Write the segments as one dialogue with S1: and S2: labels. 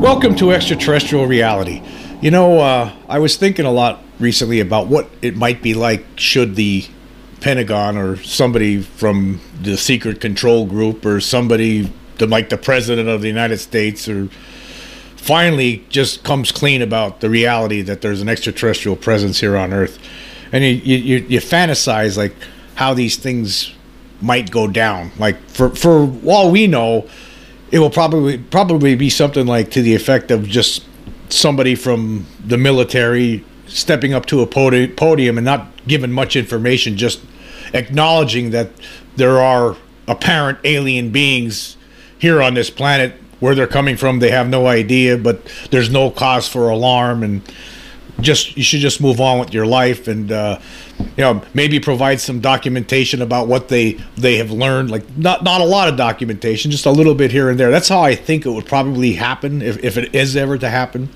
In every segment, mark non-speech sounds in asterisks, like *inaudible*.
S1: Welcome to extraterrestrial reality. You know, uh, I was thinking a lot recently about what it might be like should the Pentagon or somebody from the secret control group or somebody like the president of the United States or finally just comes clean about the reality that there's an extraterrestrial presence here on Earth, and you you, you fantasize like how these things might go down. Like for for all we know, it will probably probably be something like to the effect of just somebody from the military stepping up to a podi- podium and not giving much information, just acknowledging that there are apparent alien beings here on this planet. Where they're coming from, they have no idea, but there's no cause for alarm, and just you should just move on with your life and uh, you know maybe provide some documentation about what they they have learned like not not a lot of documentation just a little bit here and there. That's how i think it would probably happen if, if it is ever to happen.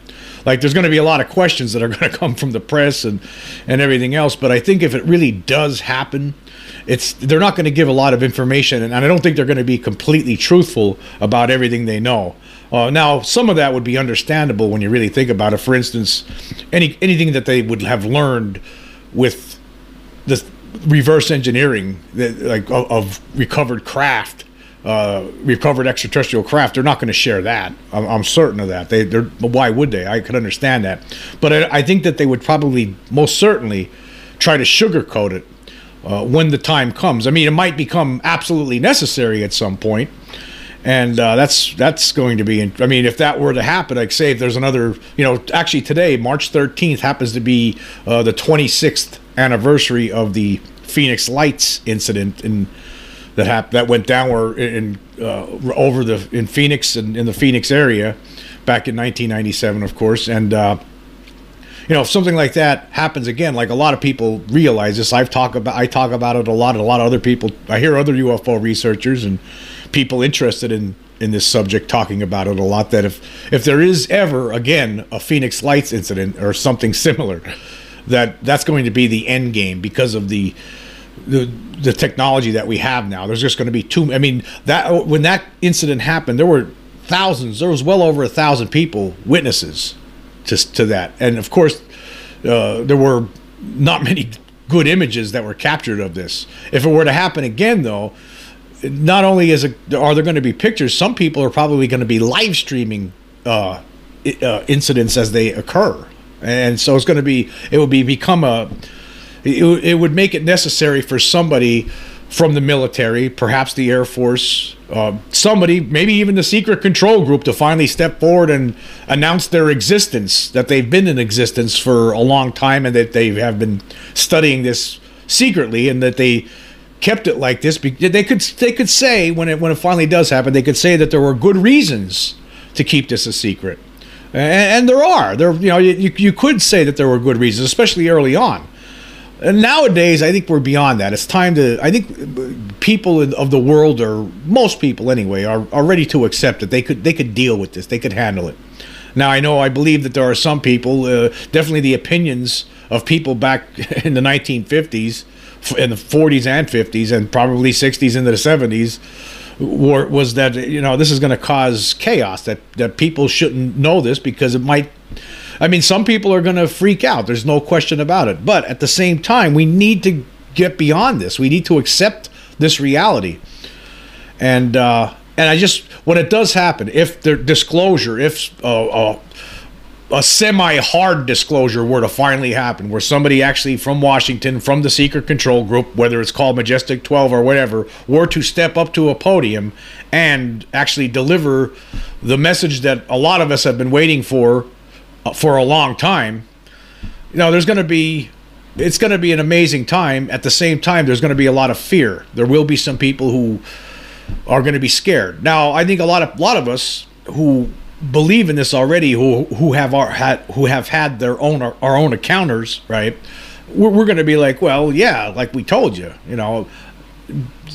S1: Like there's going to be a lot of questions that are *laughs* going to come from the press and and everything else but i think if it really does happen it's they're not going to give a lot of information and i don't think they're going to be completely truthful about everything they know uh, now, some of that would be understandable when you really think about it. For instance, any anything that they would have learned with the reverse engineering, like of, of recovered craft, uh, recovered extraterrestrial craft, they're not going to share that. I'm, I'm, certain of that. They, they're, why would they? I could understand that, but I, I, think that they would probably, most certainly, try to sugarcoat it uh, when the time comes. I mean, it might become absolutely necessary at some point and uh, that's that's going to be. I mean, if that were to happen, like say if there's another, you know, actually today, March 13th, happens to be uh, the 26th anniversary of the Phoenix Lights incident in that happened that went down where in uh, over the in Phoenix and in the Phoenix area back in 1997, of course, and. Uh, you know, if something like that happens again, like a lot of people realize this, I've talked about, I talk about it a lot. A lot of other people, I hear other UFO researchers and people interested in in this subject talking about it a lot that if if there is ever again a Phoenix Lights incident or something similar that that's going to be the end game because of the the the technology that we have now. There's just going to be too I mean that when that incident happened there were thousands there was well over a thousand people witnesses to to that. And of course uh, there were not many good images that were captured of this. If it were to happen again though not only is it, are there going to be pictures, some people are probably going to be live streaming uh, uh, incidents as they occur, and so it's going to be it would be become a it, it would make it necessary for somebody from the military, perhaps the Air Force, uh, somebody, maybe even the secret control group, to finally step forward and announce their existence, that they've been in existence for a long time and that they have been studying this secretly and that they kept it like this. Because they could they could say when it when it finally does happen, they could say that there were good reasons to keep this a secret, and, and there are. There you know you you could say that there were good reasons, especially early on. And nowadays, I think we're beyond that. It's time to. I think people of the world, or most people anyway, are, are ready to accept that they could they could deal with this. They could handle it. Now, I know I believe that there are some people, uh, definitely the opinions of people back *laughs* in the 1950s in the 40s and 50s and probably 60s into the 70s were, was that you know this is going to cause chaos that that people shouldn't know this because it might I mean some people are going to freak out there's no question about it. But at the same time we need to get beyond this we need to accept this reality. And uh and I just when it does happen if the disclosure if uh, uh a semi-hard disclosure were to finally happen, where somebody actually from Washington, from the secret control group, whether it's called Majestic 12 or whatever, were to step up to a podium and actually deliver the message that a lot of us have been waiting for uh, for a long time, you know, there's going to be it's going to be an amazing time. At the same time, there's going to be a lot of fear. There will be some people who are going to be scared. Now, I think a lot of a lot of us who believe in this already who who have our had who have had their own our, own accounters right? We're, we're going to be like well yeah like we told you you know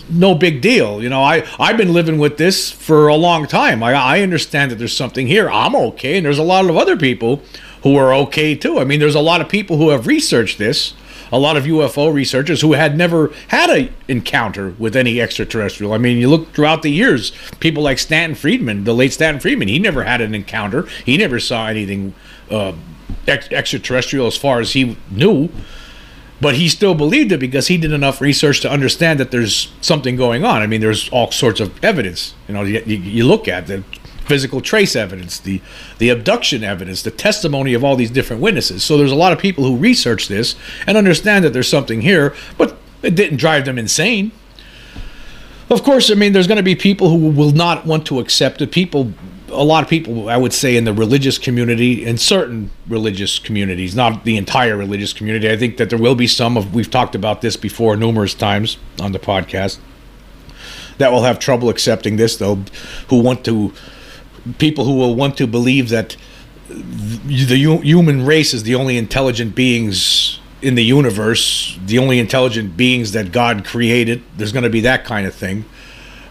S1: no big deal you know i i've been living with this for a long time. I i understand that there's something here. I'm okay and there's a lot of other people who are okay too. I mean there's a lot of people who have researched this a lot of UFO researchers who had never had an encounter with any extraterrestrial. I mean, you look throughout the years, people like Stanton Friedman, the late Stanton Friedman, he never had an encounter. He never saw anything uh, ex- extraterrestrial as far as he knew. But he still believed it because he did enough research to understand that there's something going on. I mean, there's all sorts of evidence. You know, you, you look at the physical trace evidence, the the abduction evidence, the testimony of all these different witnesses. So there's a lot of people who research this and understand that there's something here, but it didn't drive them insane. Of course, I mean there's going to be people who will not want to accept it. People a lot of people I would say in the religious community in certain religious communities, not the entire religious community. I think that there will be some of we've talked about this before numerous times on the podcast that will have trouble accepting this though who want to people who will want to believe that the human race is the only intelligent beings in the universe, the only intelligent beings that God created. There's going to be that kind of thing.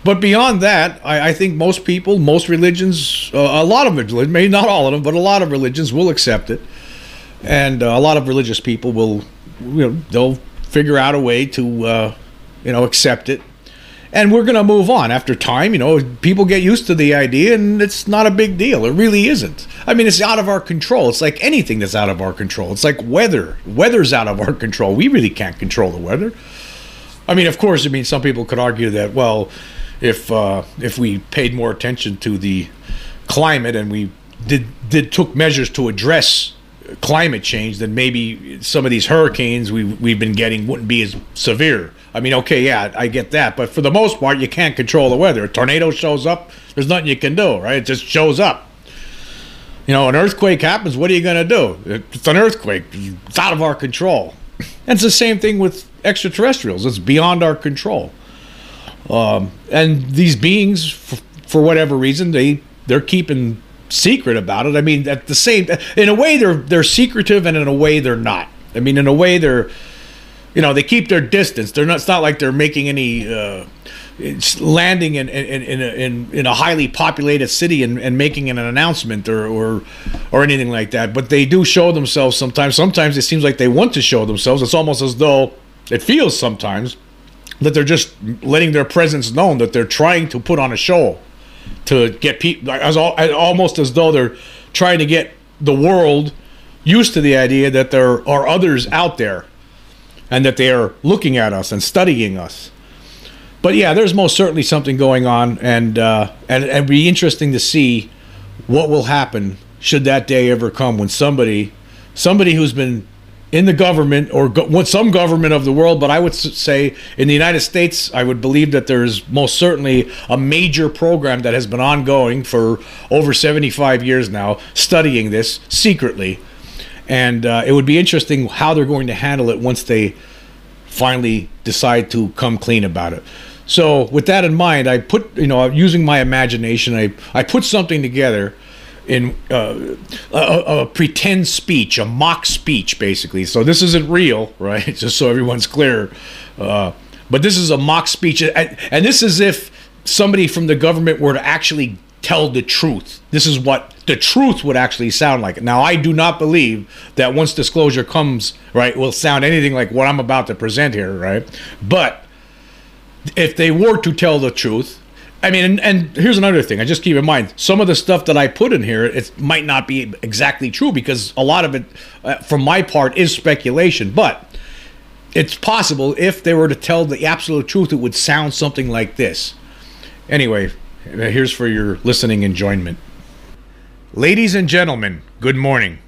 S1: But beyond that, I, I think most people, most religions, uh, a lot of religions, maybe not all of them, but a lot of religions will accept it, and uh, a lot of religious people will, you know, they'll figure out a way to, uh, you know, accept it and we're going to move on. After time you know people get used to the idea and it's not a big deal. It really isn't. I mean it's out of our control. It's like anything that's out of our control. It's like weather. Weather's out of our control. We really can't control the weather. I mean of course i mean some people could argue that well if uh, if we paid more attention to the climate and we did did took measures to address climate change, then maybe some of these hurricanes we we've been getting wouldn't be as severe. I mean, okay, yeah, I get that, but for the most part, you can't control the weather. A tornado shows up, there's nothing you can do, right? It just shows up. You know, an earthquake happens, what are you going to do? It's an earthquake, it's out of our control. *laughs* And it's the same thing with extraterrestrials, it's beyond our control. Um, and these beings, for, for whatever reason, they they're keeping secret about it. I mean, at the same, in a way, they're they're secretive, and in a way, they're not. I mean, in a way, they're you know they keep their distance. They're not. It's not like they're making any. Uh, landing in in, in, a, in, in a highly populated city and, and making an announcement or, or or anything like that. But they do show themselves sometimes. Sometimes it seems like they want to show themselves. It's almost as though it feels sometimes that they're just letting their presence known that they're trying to put on a show to get people as almost as though they're trying to get the world used to the idea that there are others out there and that they are looking at us and studying us. But yeah, there's most certainly something going on, and uh, and it'd be interesting to see what will happen should that day ever come when somebody somebody who's been in the government or go, some government of the world, but I would say in the United States, I would believe that there's most certainly a major program that has been ongoing for over 75 years now, studying this secretly. And uh, it would be interesting how they're going to handle it once they finally decide to come clean about it. So, with that in mind, I put, you know, using my imagination, I, I put something together in uh, a, a, pretend speech, a mock speech, basically. So this isn't real, *laughs* right? Just so everyone's clear. Uh, but this is a mock speech, and, and this is if somebody from the government were to actually tell the truth. This is what the truth would actually sound like. Now, I do not believe that once disclosure comes, right, will sound anything like what I'm about to present here, right? But if they were to tell the truth, I mean, and, and, here's another thing. I just keep in mind some of the stuff that I put in here. It might not be exactly true because a lot of it, uh, from my part, is speculation. But it's possible if they were to tell the absolute truth, it would sound something like this. Anyway, here's for your listening enjoyment. Ladies and gentlemen, good morning.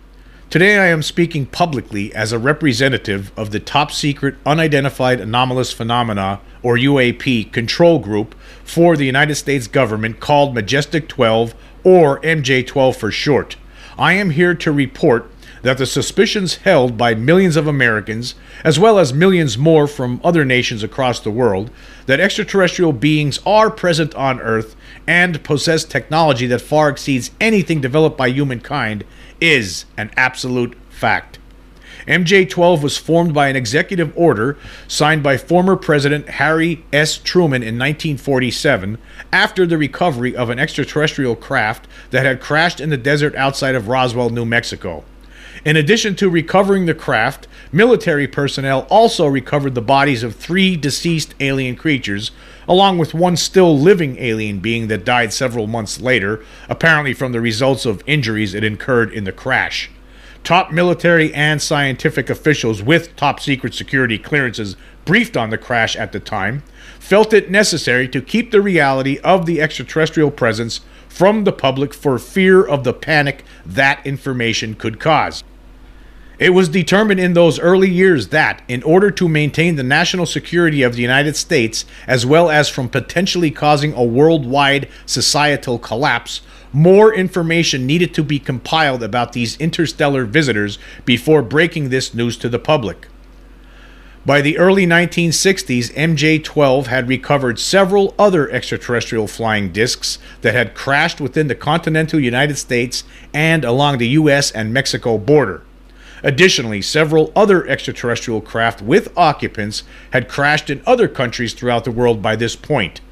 S1: Today I am speaking publicly as a representative of the top secret unidentified anomalous phenomena or UAP control group for the United States government called Majestic 12 or MJ 12 for short. I am here to report that the suspicions held by millions of Americans, as well as millions more from other nations across the world, that extraterrestrial beings are present on Earth and possess technology that far exceeds anything developed by humankind is an absolute fact. MJ 12 was formed by an executive order signed by former President Harry S. Truman in 1947 after the recovery of an extraterrestrial craft that had crashed in the desert outside of Roswell, New Mexico. In addition to recovering the craft, military personnel also recovered the bodies of three deceased alien creatures, along with one still living alien being that died several months later, apparently from the results of injuries it incurred in the crash. Top military and scientific officials with top secret security clearances briefed on the crash at the time felt it necessary to keep the reality of the extraterrestrial presence from the public for fear of the panic that information could cause. It was determined in those early years that, in order to maintain the national security of the United States, as well as from potentially causing a worldwide societal collapse, more information needed to be compiled about these interstellar visitors before breaking this news to the public. By the early 1960s, MJ 12 had recovered several other extraterrestrial flying discs that had crashed within the continental United States and along the US and Mexico border. Additionally, several other extraterrestrial craft with occupants had crashed in other countries throughout the world by this point.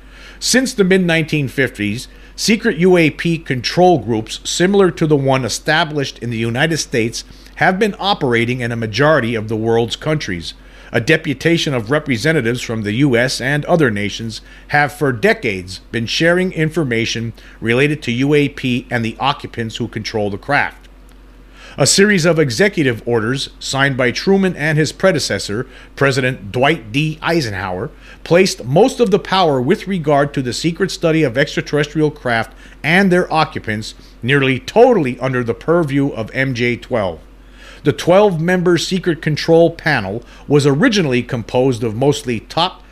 S1: Since the mid 1950s, secret UAP control groups similar to the one established in the United States have been operating in a majority of the world's countries. A deputation of representatives from the U.S. and other nations have for decades been sharing information related to UAP and the occupants who control the craft. A series of executive orders signed by Truman and his predecessor, President Dwight D. Eisenhower, placed most of the power with regard to the secret study of extraterrestrial craft and their occupants nearly totally under the purview of MJ 12. The 12 member Secret Control Panel was originally composed of mostly top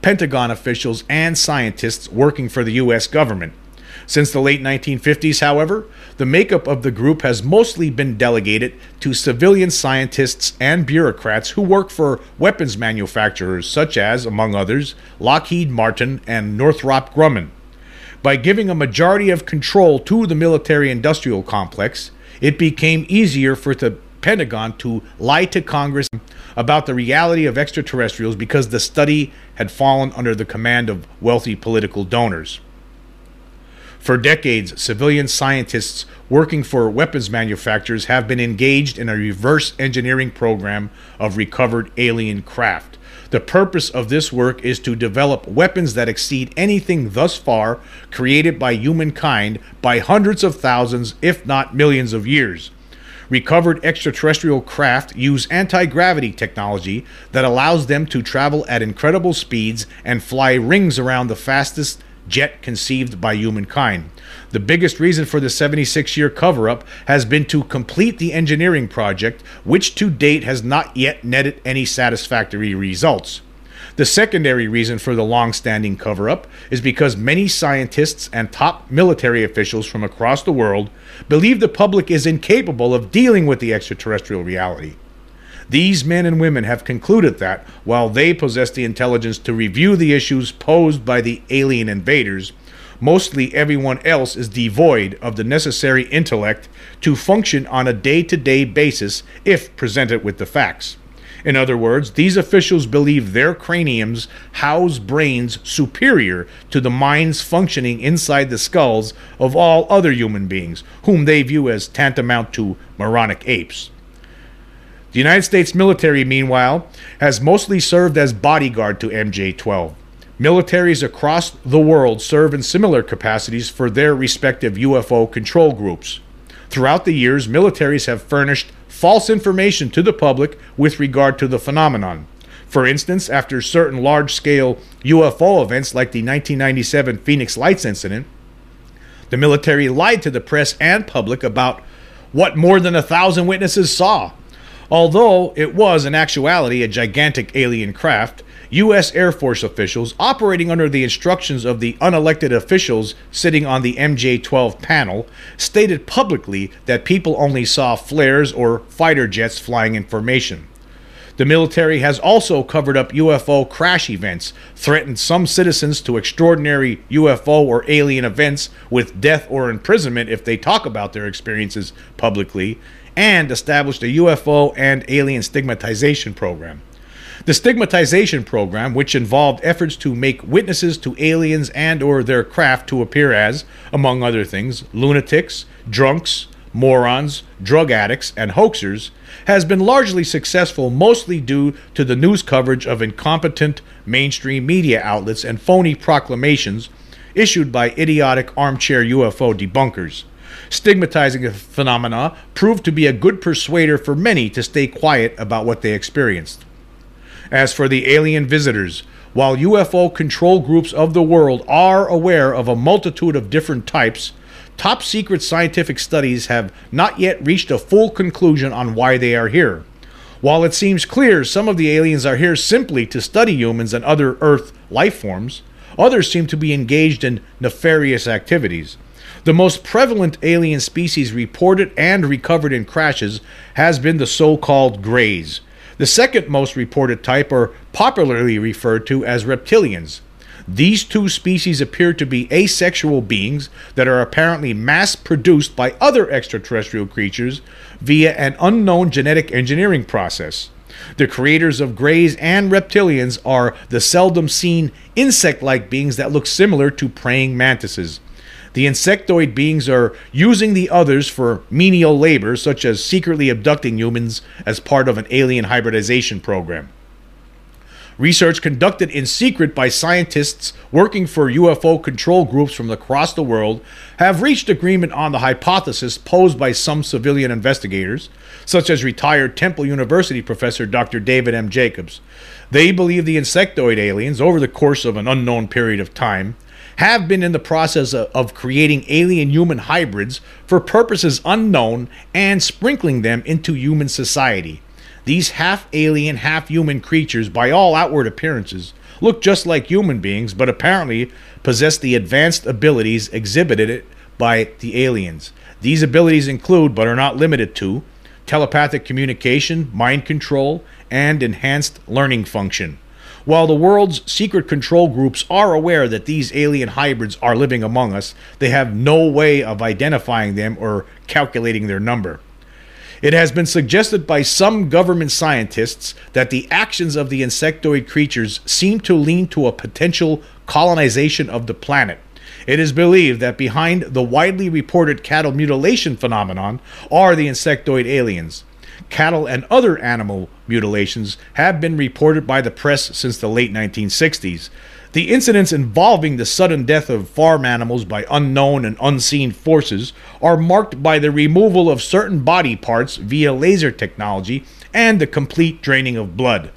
S1: Pentagon officials and scientists working for the U.S. government. Since the late 1950s, however, the makeup of the group has mostly been delegated to civilian scientists and bureaucrats who work for weapons manufacturers such as, among others, Lockheed Martin and Northrop Grumman. By giving a majority of control to the military industrial complex, it became easier for the Pentagon to lie to Congress about the reality of extraterrestrials because the study had fallen under the command of wealthy political donors. For decades, civilian scientists working for weapons manufacturers have been engaged in a reverse engineering program of recovered alien craft. The purpose of this work is to develop weapons that exceed anything thus far created by humankind by hundreds of thousands, if not millions of years. Recovered extraterrestrial craft use anti gravity technology that allows them to travel at incredible speeds and fly rings around the fastest jet conceived by humankind. The biggest reason for the 76 year cover up has been to complete the engineering project, which to date has not yet netted any satisfactory results. The secondary reason for the long standing cover up is because many scientists and top military officials from across the world believe the public is incapable of dealing with the extraterrestrial reality. These men and women have concluded that, while they possess the intelligence to review the issues posed by the alien invaders, mostly everyone else is devoid of the necessary intellect to function on a day to day basis if presented with the facts. In other words, these officials believe their craniums house brains superior to the minds functioning inside the skulls of all other human beings, whom they view as tantamount to moronic apes. The United States military, meanwhile, has mostly served as bodyguard to MJ 12. Militaries across the world serve in similar capacities for their respective UFO control groups. Throughout the years, militaries have furnished false information to the public with regard to the phenomenon. For instance, after certain large scale UFO events like the 1997 Phoenix Lights incident, the military lied to the press and public about what more than a thousand witnesses saw. Although it was in actuality a gigantic alien craft, U.S. Air Force officials, operating under the instructions of the unelected officials sitting on the MJ 12 panel, stated publicly that people only saw flares or fighter jets flying in formation. The military has also covered up UFO crash events, threatened some citizens to extraordinary UFO or alien events with death or imprisonment if they talk about their experiences publicly, and established a UFO and alien stigmatization program. The stigmatization program, which involved efforts to make witnesses to aliens and or their craft to appear as, among other things, lunatics, drunks, morons, drug addicts, and hoaxers, has been largely successful mostly due to the news coverage of incompetent mainstream media outlets and phony proclamations issued by idiotic armchair UFO debunkers. Stigmatizing the phenomena proved to be a good persuader for many to stay quiet about what they experienced. As for the alien visitors, while UFO control groups of the world are aware of a multitude of different types, top secret scientific studies have not yet reached a full conclusion on why they are here. While it seems clear some of the aliens are here simply to study humans and other Earth life forms, others seem to be engaged in nefarious activities. The most prevalent alien species reported and recovered in crashes has been the so called Greys. The second most reported type are popularly referred to as reptilians. These two species appear to be asexual beings that are apparently mass produced by other extraterrestrial creatures via an unknown genetic engineering process. The creators of greys and reptilians are the seldom seen insect like beings that look similar to praying mantises. The insectoid beings are using the others for menial labor, such as secretly abducting humans as part of an alien hybridization program. Research conducted in secret by scientists working for UFO control groups from across the world have reached agreement on the hypothesis posed by some civilian investigators, such as retired Temple University professor Dr. David M. Jacobs. They believe the insectoid aliens, over the course of an unknown period of time, have been in the process of creating alien human hybrids for purposes unknown and sprinkling them into human society. These half alien, half human creatures, by all outward appearances, look just like human beings, but apparently possess the advanced abilities exhibited by the aliens. These abilities include, but are not limited to, telepathic communication, mind control, and enhanced learning function. While the world's secret control groups are aware that these alien hybrids are living among us, they have no way of identifying them or calculating their number. It has been suggested by some government scientists that the actions of the insectoid creatures seem to lean to a potential colonization of the planet. It is believed that behind the widely reported cattle mutilation phenomenon are the insectoid aliens cattle, and other animal mutilations have been reported by the press since the late 1960s. The incidents involving the sudden death of farm animals by unknown and unseen forces are marked by the removal of certain body parts via laser technology and the complete draining of blood.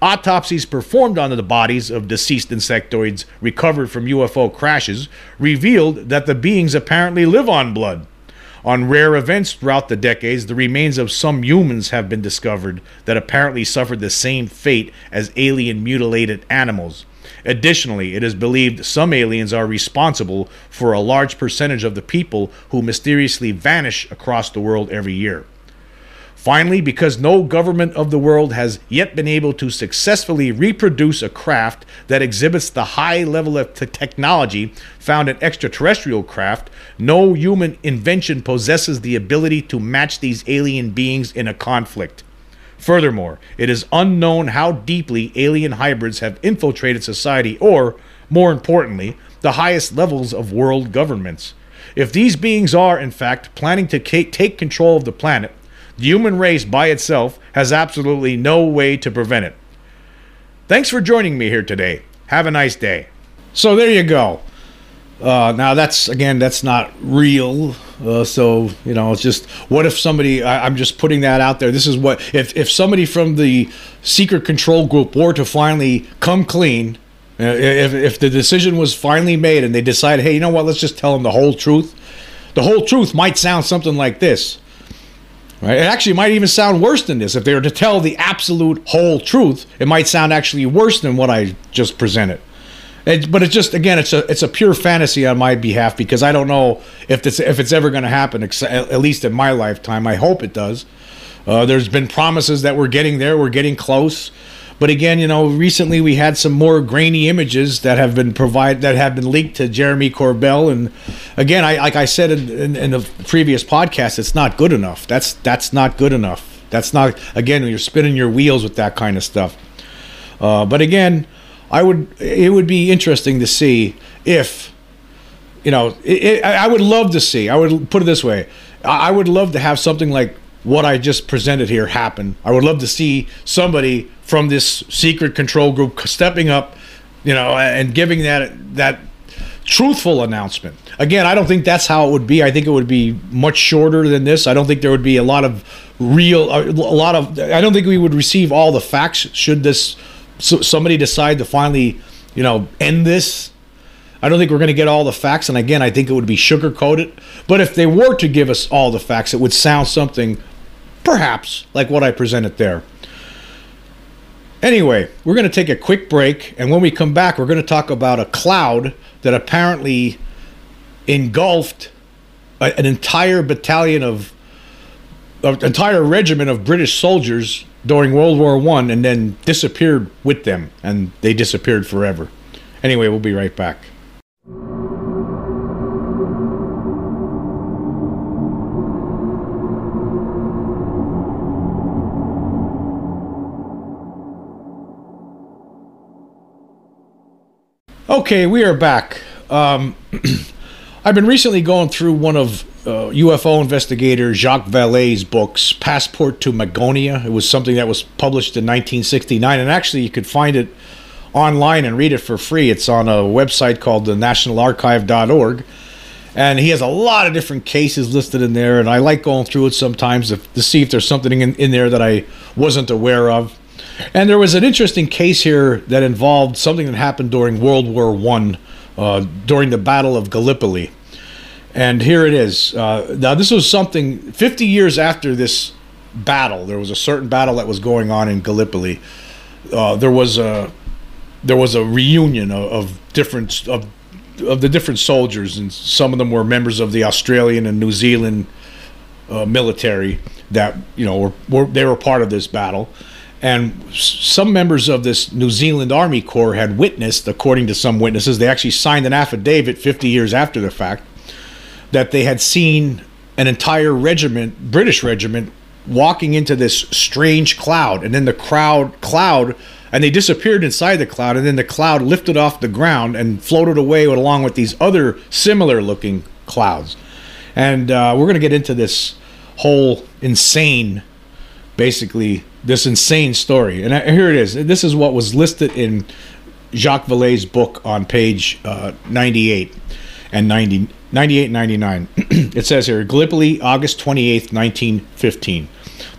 S1: Autopsies performed on the bodies of deceased insectoids recovered from UFO crashes revealed that the beings apparently live on blood. On rare events throughout the decades, the remains of some humans have been discovered that apparently suffered the same fate as alien mutilated animals. Additionally, it is believed some aliens are responsible for a large percentage of the people who mysteriously vanish across the world every year. Finally, because no government of the world has yet been able to successfully reproduce a craft that exhibits the high level of technology found in extraterrestrial craft, no human invention possesses the ability to match these alien beings in a conflict. Furthermore, it is unknown how deeply alien hybrids have infiltrated society or, more importantly, the highest levels of world governments. If these beings are, in fact, planning to take control of the planet, the human race by itself has absolutely no way to prevent it. Thanks for joining me here today. Have a nice day. So there you go. Uh, now that's again that's not real. Uh, so you know it's just what if somebody I, am just putting that out there. This is what if if somebody from the secret control group were to finally come clean. Uh, if, if the decision was finally made and they decide, hey, you know what, let's just tell them the whole truth. The whole truth might sound something like this. Right? It actually might even sound worse than this. If they were to tell the absolute whole truth, it might sound actually worse than what I just presented. It, but it's just again, it's a it's a pure fantasy on my behalf because I don't know if it's if it's ever going to happen. At least in my lifetime, I hope it does. Uh, there's been promises that we're getting there, we're getting close. But again, you know, recently we had some more grainy images that have been provided that have been leaked to Jeremy Corbell, and again, I like I said in, in, in the previous podcast, it's not good enough. That's that's not good enough. That's not again, you're spinning your wheels with that kind of stuff. Uh, but again, I would it would be interesting to see if you know it, it, I would love to see. I would put it this way. I would love to have something like what I just presented here happen. I would love to see somebody from this secret control group stepping up, you know, and giving that that truthful announcement. Again, I don't think that's how it would be. I think it would be much shorter than this. I don't think there would be a lot of real, a lot of. I don't think we would receive all the facts should this somebody decide to finally, you know, end this. I don't think we're going to get all the facts, and again, I think it would be sugar coated. But if they were to give us all the facts, it would sound something, perhaps like what I presented there. Anyway, we're going to take a quick break, and when we come back, we're going to talk about a cloud that apparently engulfed a, an entire battalion of, an entire regiment of British soldiers during World War One, and then disappeared with them, and they disappeared forever. Anyway, we'll be right back. Okay, we are back. Um, *clears throat* I've been recently going through one of uh, UFO investigator Jacques Vallée's books, Passport to Magonia. It was something that was published in 1969, and actually you could find it online and read it for free. It's on a website called the nationalarchive.org. And he has a lot of different cases listed in there, and I like going through it sometimes to, to see if there's something in, in there that I wasn't aware of. And there was an interesting case here that involved something that happened during World War One, uh, during the Battle of Gallipoli. And here it is. Uh, now, this was something 50 years after this battle. There was a certain battle that was going on in Gallipoli. Uh, there was a there was a reunion of, of different of of the different soldiers, and some of them were members of the Australian and New Zealand uh, military that you know were, were they were part of this battle and some members of this New Zealand Army Corps had witnessed, according to some witnesses, they actually signed an affidavit 50 years after the fact, that they had seen an entire regiment, British regiment, walking into this strange cloud. And then the crowd, cloud, and they disappeared inside the cloud. And then the cloud lifted off the ground and floated away along with these other similar looking clouds. And uh, we're going to get into this whole insane, basically, this insane story. And here it is. This is what was listed in Jacques Vallée's book on page uh, 98 and 90, 98 99. *clears throat* it says here Gallipoli, August 28th, 1915.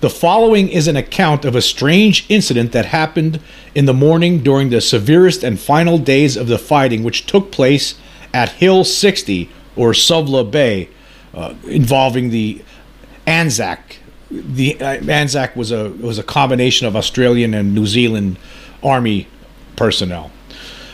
S1: The following is an account of a strange incident that happened in the morning during the severest and final days of the fighting, which took place at Hill 60 or Suvla Bay, uh, involving the Anzac the uh, Anzac was a was a combination of Australian and New Zealand army personnel.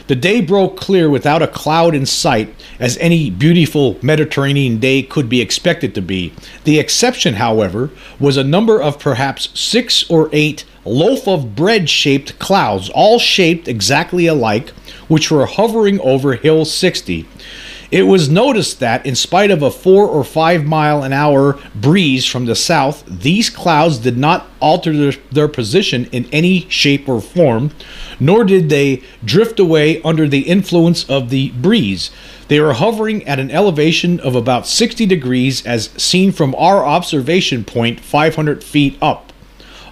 S1: The day broke clear without a cloud in sight, as any beautiful Mediterranean day could be expected to be. The exception, however, was a number of perhaps six or eight loaf of bread shaped clouds, all shaped exactly alike, which were hovering over Hill 60. It was noticed that, in spite of a four or five mile an hour breeze from the south, these clouds did not alter their, their, position in any shape or form, nor did they drift away under the influence of the breeze. They were hovering at an elevation of about 60 degrees as seen from our observation point 500 feet up.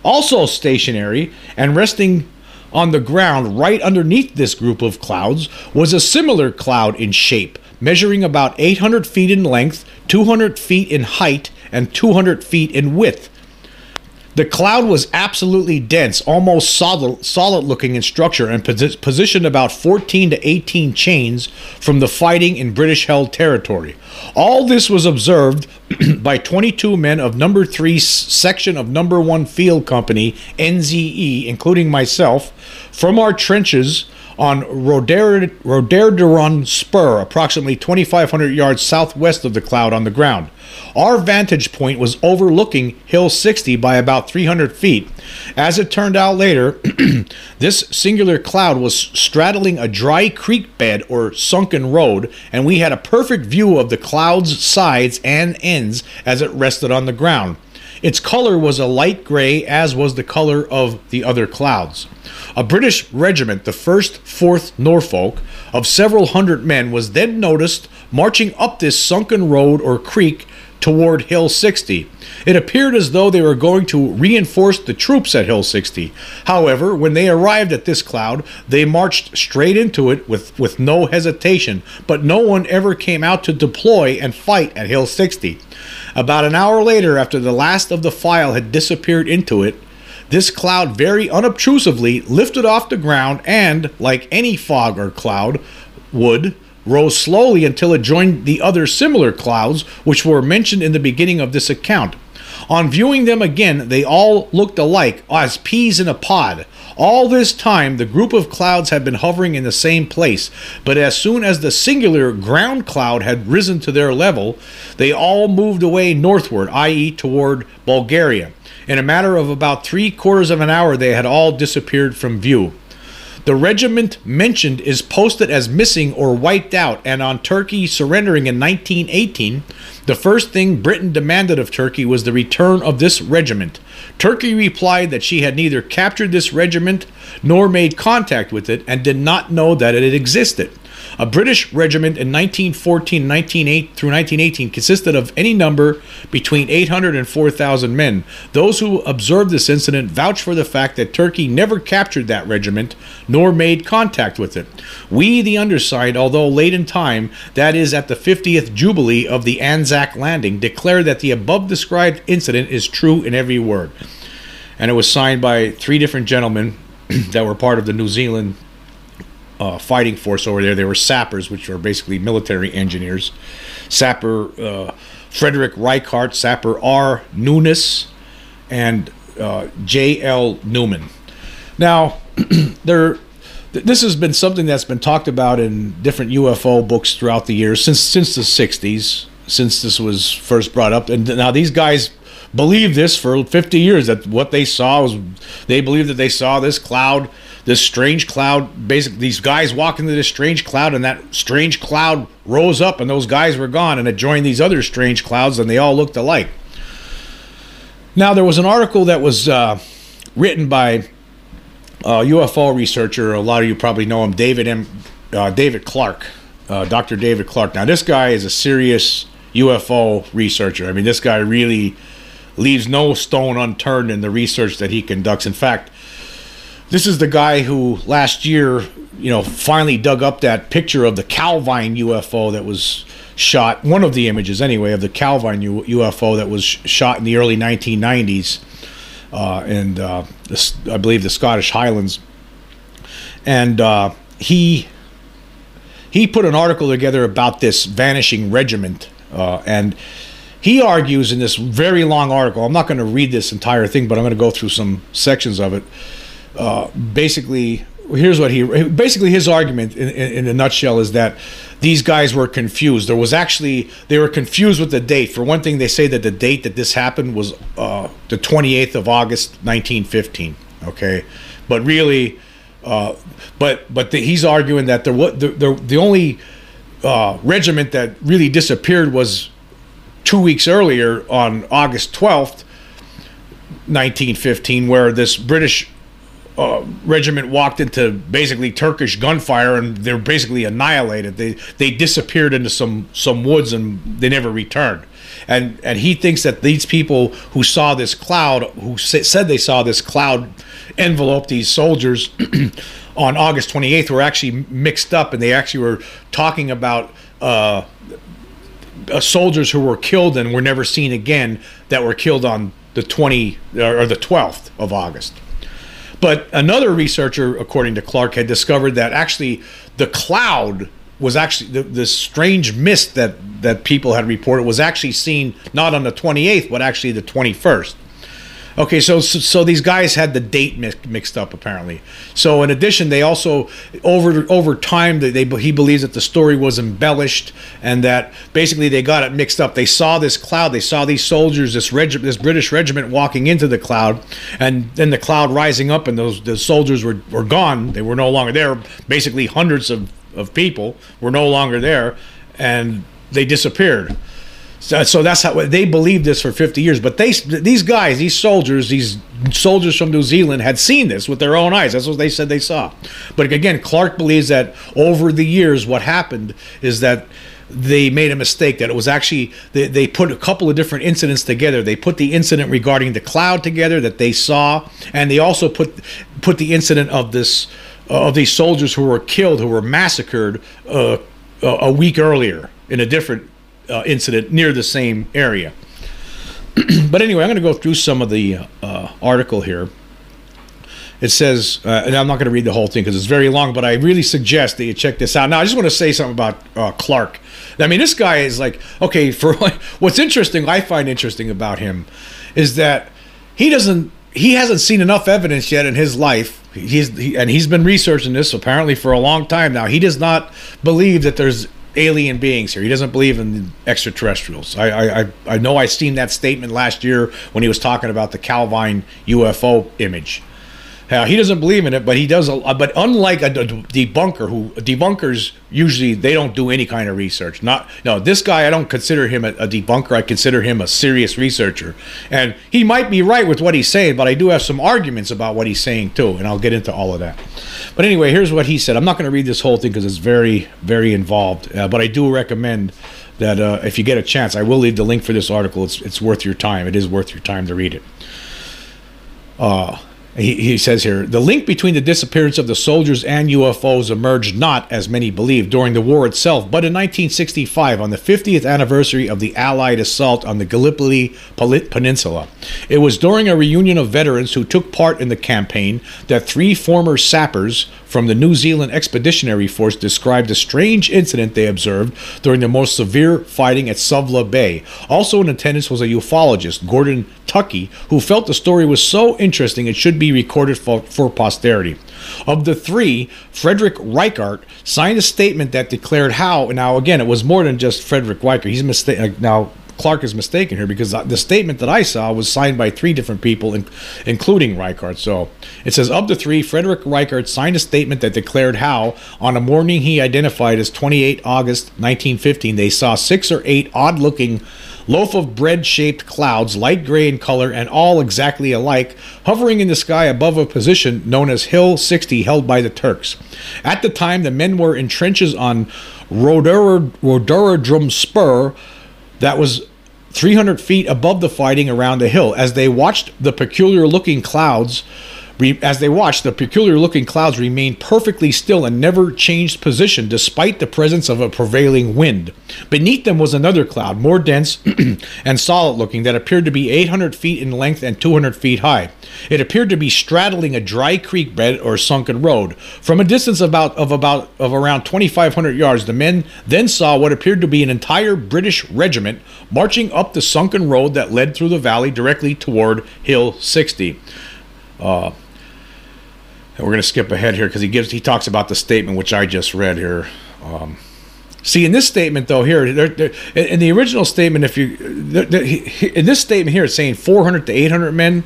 S1: Also stationary and resting on the ground right underneath this group of clouds was a similar cloud in shape measuring about 800 feet in length, 200 feet in height, and 200 feet in width. The cloud was absolutely dense, almost solid, solid looking in structure, and posi- positioned about 14 to 18 chains from the fighting in British held territory. All this was observed *clears throat* by 22 men of Number 3 section of Number 1 Field Company, NZE, including myself, from our trenches on Roderderon Spur, approximately 2,500 yards southwest of the cloud on the ground. Our vantage point was overlooking Hill 60 by about 300 feet. As it turned out later, *clears throat* this singular cloud was straddling a dry creek bed or sunken road, and we had a perfect view of the cloud's sides and ends as it rested on the ground. Its color was a light gray, as was the color of the other clouds. A British regiment, the 1st 4th Norfolk, of several hundred men, was then noticed marching up this sunken road or creek toward Hill 60. It appeared as though they were going to reinforce the troops at Hill 60. However, when they arrived at this cloud, they marched straight into it with, with no hesitation, but no one ever came out to deploy and fight at Hill 60. About an hour later, after the last of the file had disappeared into it, this cloud very unobtrusively lifted off the ground and, like any fog or cloud would, rose slowly until it joined the other similar clouds which were mentioned in the beginning of this account. On viewing them again, they all looked alike, as peas in a pod. All this time, the group of clouds had been hovering in the same place, but as soon as the singular ground cloud had risen to their level, they all moved away northward, i.e., toward Bulgaria. In a matter of about three quarters of an hour, they had all disappeared from view. The regiment mentioned is posted as missing or wiped out, and on Turkey surrendering in 1918, the first thing Britain demanded of Turkey was the return of this regiment. Turkey replied that she had neither captured this regiment nor made contact with it and did not know that it existed. A British regiment in 1914 1908 through 1918 consisted of any number between 800 and 4,000 men. Those who observed this incident vouch for the fact that Turkey never captured that regiment nor made contact with it. We, the undersigned, although late in time, that is at the 50th jubilee of the Anzac landing, declare that the above described incident is true in every word. And it was signed by three different gentlemen *clears throat* that were part of the New Zealand uh, fighting force over there. They were sappers, which are basically military engineers. Sapper uh, Frederick Reichardt, Sapper R. Newnes, and uh, J.L. Newman. Now, *clears throat* there. This has been something that's been talked about in different UFO books throughout the years since since the '60s, since this was first brought up. And now these guys believed this for 50 years that what they saw was they believed that they saw this cloud this strange cloud basically these guys walk into this strange cloud and that strange cloud rose up and those guys were gone and it joined these other strange clouds and they all looked alike. Now there was an article that was uh, written by a ufo researcher. A lot of you probably know him david m uh, david clarke uh, dr david clarke. Now this guy is a serious ufo researcher. I mean this guy really leaves no stone unturned in the research that he conducts. In fact this is the guy who last year, you know, finally dug up that picture of the Calvine UFO that was shot, one of the images anyway, of the Calvine UFO that was shot in the early 1990s. Uh, and uh, this, I believe the Scottish Highlands. And uh, he he put an article together about this vanishing regiment, uh, and he argues in this very long article. I'm not going to read this entire thing, but I'm going to go through some sections of it uh, basically here's what he basically his argument in, in, in, a nutshell is that these guys were confused. There was actually they were confused with the date. For one thing they say that the date that this happened was uh, the 28th of august 1915 okay? But really uh, but but the, he's arguing that there was the, the, the only uh, regiment that really disappeared was two weeks earlier on august 12th 1915 where this british uh, regiment walked into basically Turkish gunfire and they're basically annihilated. They they disappeared into some some woods and they never returned. And and he thinks that these people who saw this cloud, who said they saw this cloud envelope these soldiers *clears throat* on August 28th, were actually mixed up and they actually were talking about. Uh, uh, soldiers who were killed and were never seen again that were killed on the 20 or the 12th of August. But another researcher, according to Clarke, had discovered that actually the cloud was actually the, the strange mist that that people had reported was actually seen not on the 28th but actually the 21st Okay, so, so, so these guys had the date mixed up apparently. So in addition, they also over over time they, they he believes that the story was embellished and that basically they got it mixed up. They saw this cloud, they saw these soldiers, this reg- this British regiment walking into the cloud, and then the cloud rising up, and those the soldiers were were gone. They were no longer there. Basically, hundreds of of people were no longer there, and they disappeared. So, so that's how they believed this for 50 years. But they, these guys, these soldiers, these soldiers from New Zealand had seen this with their own eyes. That's what they said they saw. But again, Clarke believes that over the years, what happened is that they made a mistake that it was actually they, they put a couple of different incidents together they put the incident regarding the cloud together that they saw and they also put put the incident of this of these soldiers who were killed who were massacred uh, a week earlier in a different uh, incident near the same area *clears throat* but anyway i'm going to go through some of the uh, article here it says, uh, and I'm not going to read the whole thing because it's very long, but I really suggest that you check this out. Now, I just want to say something about uh, Clarke. I mean, this guy is like, okay, for *laughs* what's interesting, I find interesting about him is that he doesn't, he hasn't seen enough evidence yet in his life. He's he, and he's been researching this apparently for a long time now. He does not believe that there's alien beings here. He doesn't believe in extraterrestrials. I, I I know I seen that statement last year when he was talking about the Calvine UFO image. Now, he doesn't believe in it, but he does. A, but unlike a, debunker, who debunkers usually they don't do any kind of research. Not no, this guy I don't consider him a, a debunker. I consider him a serious researcher, and he might be right with what he's saying, but I do have some arguments about what he's saying too, and I'll get into all of that. But anyway, here's what he said. I'm not going to read this whole thing because it's very, very involved, uh, but I do recommend that uh, if you get a chance, I will leave the link for this article. It's it's worth your time. It is worth your time to read it. Uh, he, he says here the link between the disappearance of the soldiers and UFOs emerged not, as many believe, during the war itself, but in 1965 on the 50th anniversary of the Allied assault on the Gallipoli Peninsula. It was during a reunion of veterans who took part in the campaign that three former sappers from the New Zealand Expeditionary Force described a strange incident they observed during the most severe fighting at Suvla Bay. Also in attendance was a ufologist, Gordon Tuckey, who felt the story was so interesting it should be recorded for, for posterity. Of the three, Frederick Reichardt signed a statement that declared how. Now, again, it was more than just Frederick Reichardt. He's mistaken. Now, Clarke is mistaken here because the statement that I saw was signed by three different people, including Reichardt. So it says, of the three, Frederick Reichardt signed a statement that declared how, on a morning he identified as 28 August 1915, they saw six or eight odd looking loaf of bread shaped clouds, light gray in color and all exactly alike, hovering in the sky above a position known as Hill 60 held by the Turks. At the time, the men were in trenches on Rhododendron Spur that was 300 feet above the fighting around the hill. As they watched the peculiar looking clouds as they watched, the peculiar looking clouds remained perfectly still and never changed position despite the presence of a prevailing wind. Beneath them was another cloud, more dense *clears throat* and solid looking, that appeared to be 800 feet in length and 200 feet high. It appeared to be straddling a dry creek bed or sunken road. From a distance about, of about of around 2,500 yards, the men then saw what appeared to be an entire British regiment marching up the sunken road that led through the valley directly toward Hill 60. Uh, and we're going to skip ahead here because he gives he talks about the statement which I just read here. Um, see, in this statement though, here they're, they're, in the original statement, if you in this statement here, it's saying 400 to 800 men.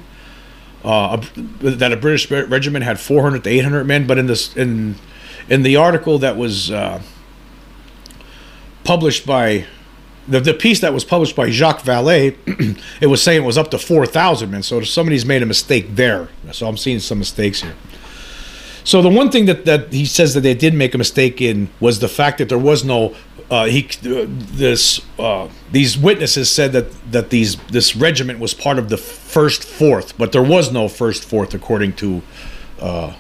S1: Uh, that a British regiment had 400 to 800 men, but in this in in the article that was uh, published by the, the piece that was published by Jacques Vallée, *clears throat* it was saying it was up to 4,000 men. So somebody's made a mistake there. So I'm seeing some mistakes here. So the one thing that, that he says that they did make a mistake in was the fact that there was no uh, he uh, this uh, these witnesses said that that these this regiment was part of the first fourth, but there was no first fourth according to uh,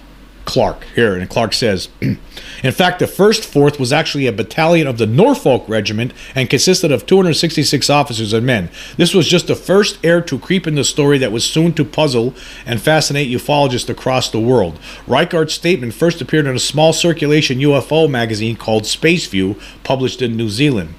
S1: Clarke here. And Clarke says, *clears throat* in fact, the first fourth was actually a battalion of the Norfolk Regiment and consisted of 266 officers and men. This was just the first air to creep in the story that was soon to puzzle and fascinate ufologists across the world. Reichardt's statement first appeared in a small circulation UFO magazine called Space View, published in New Zealand.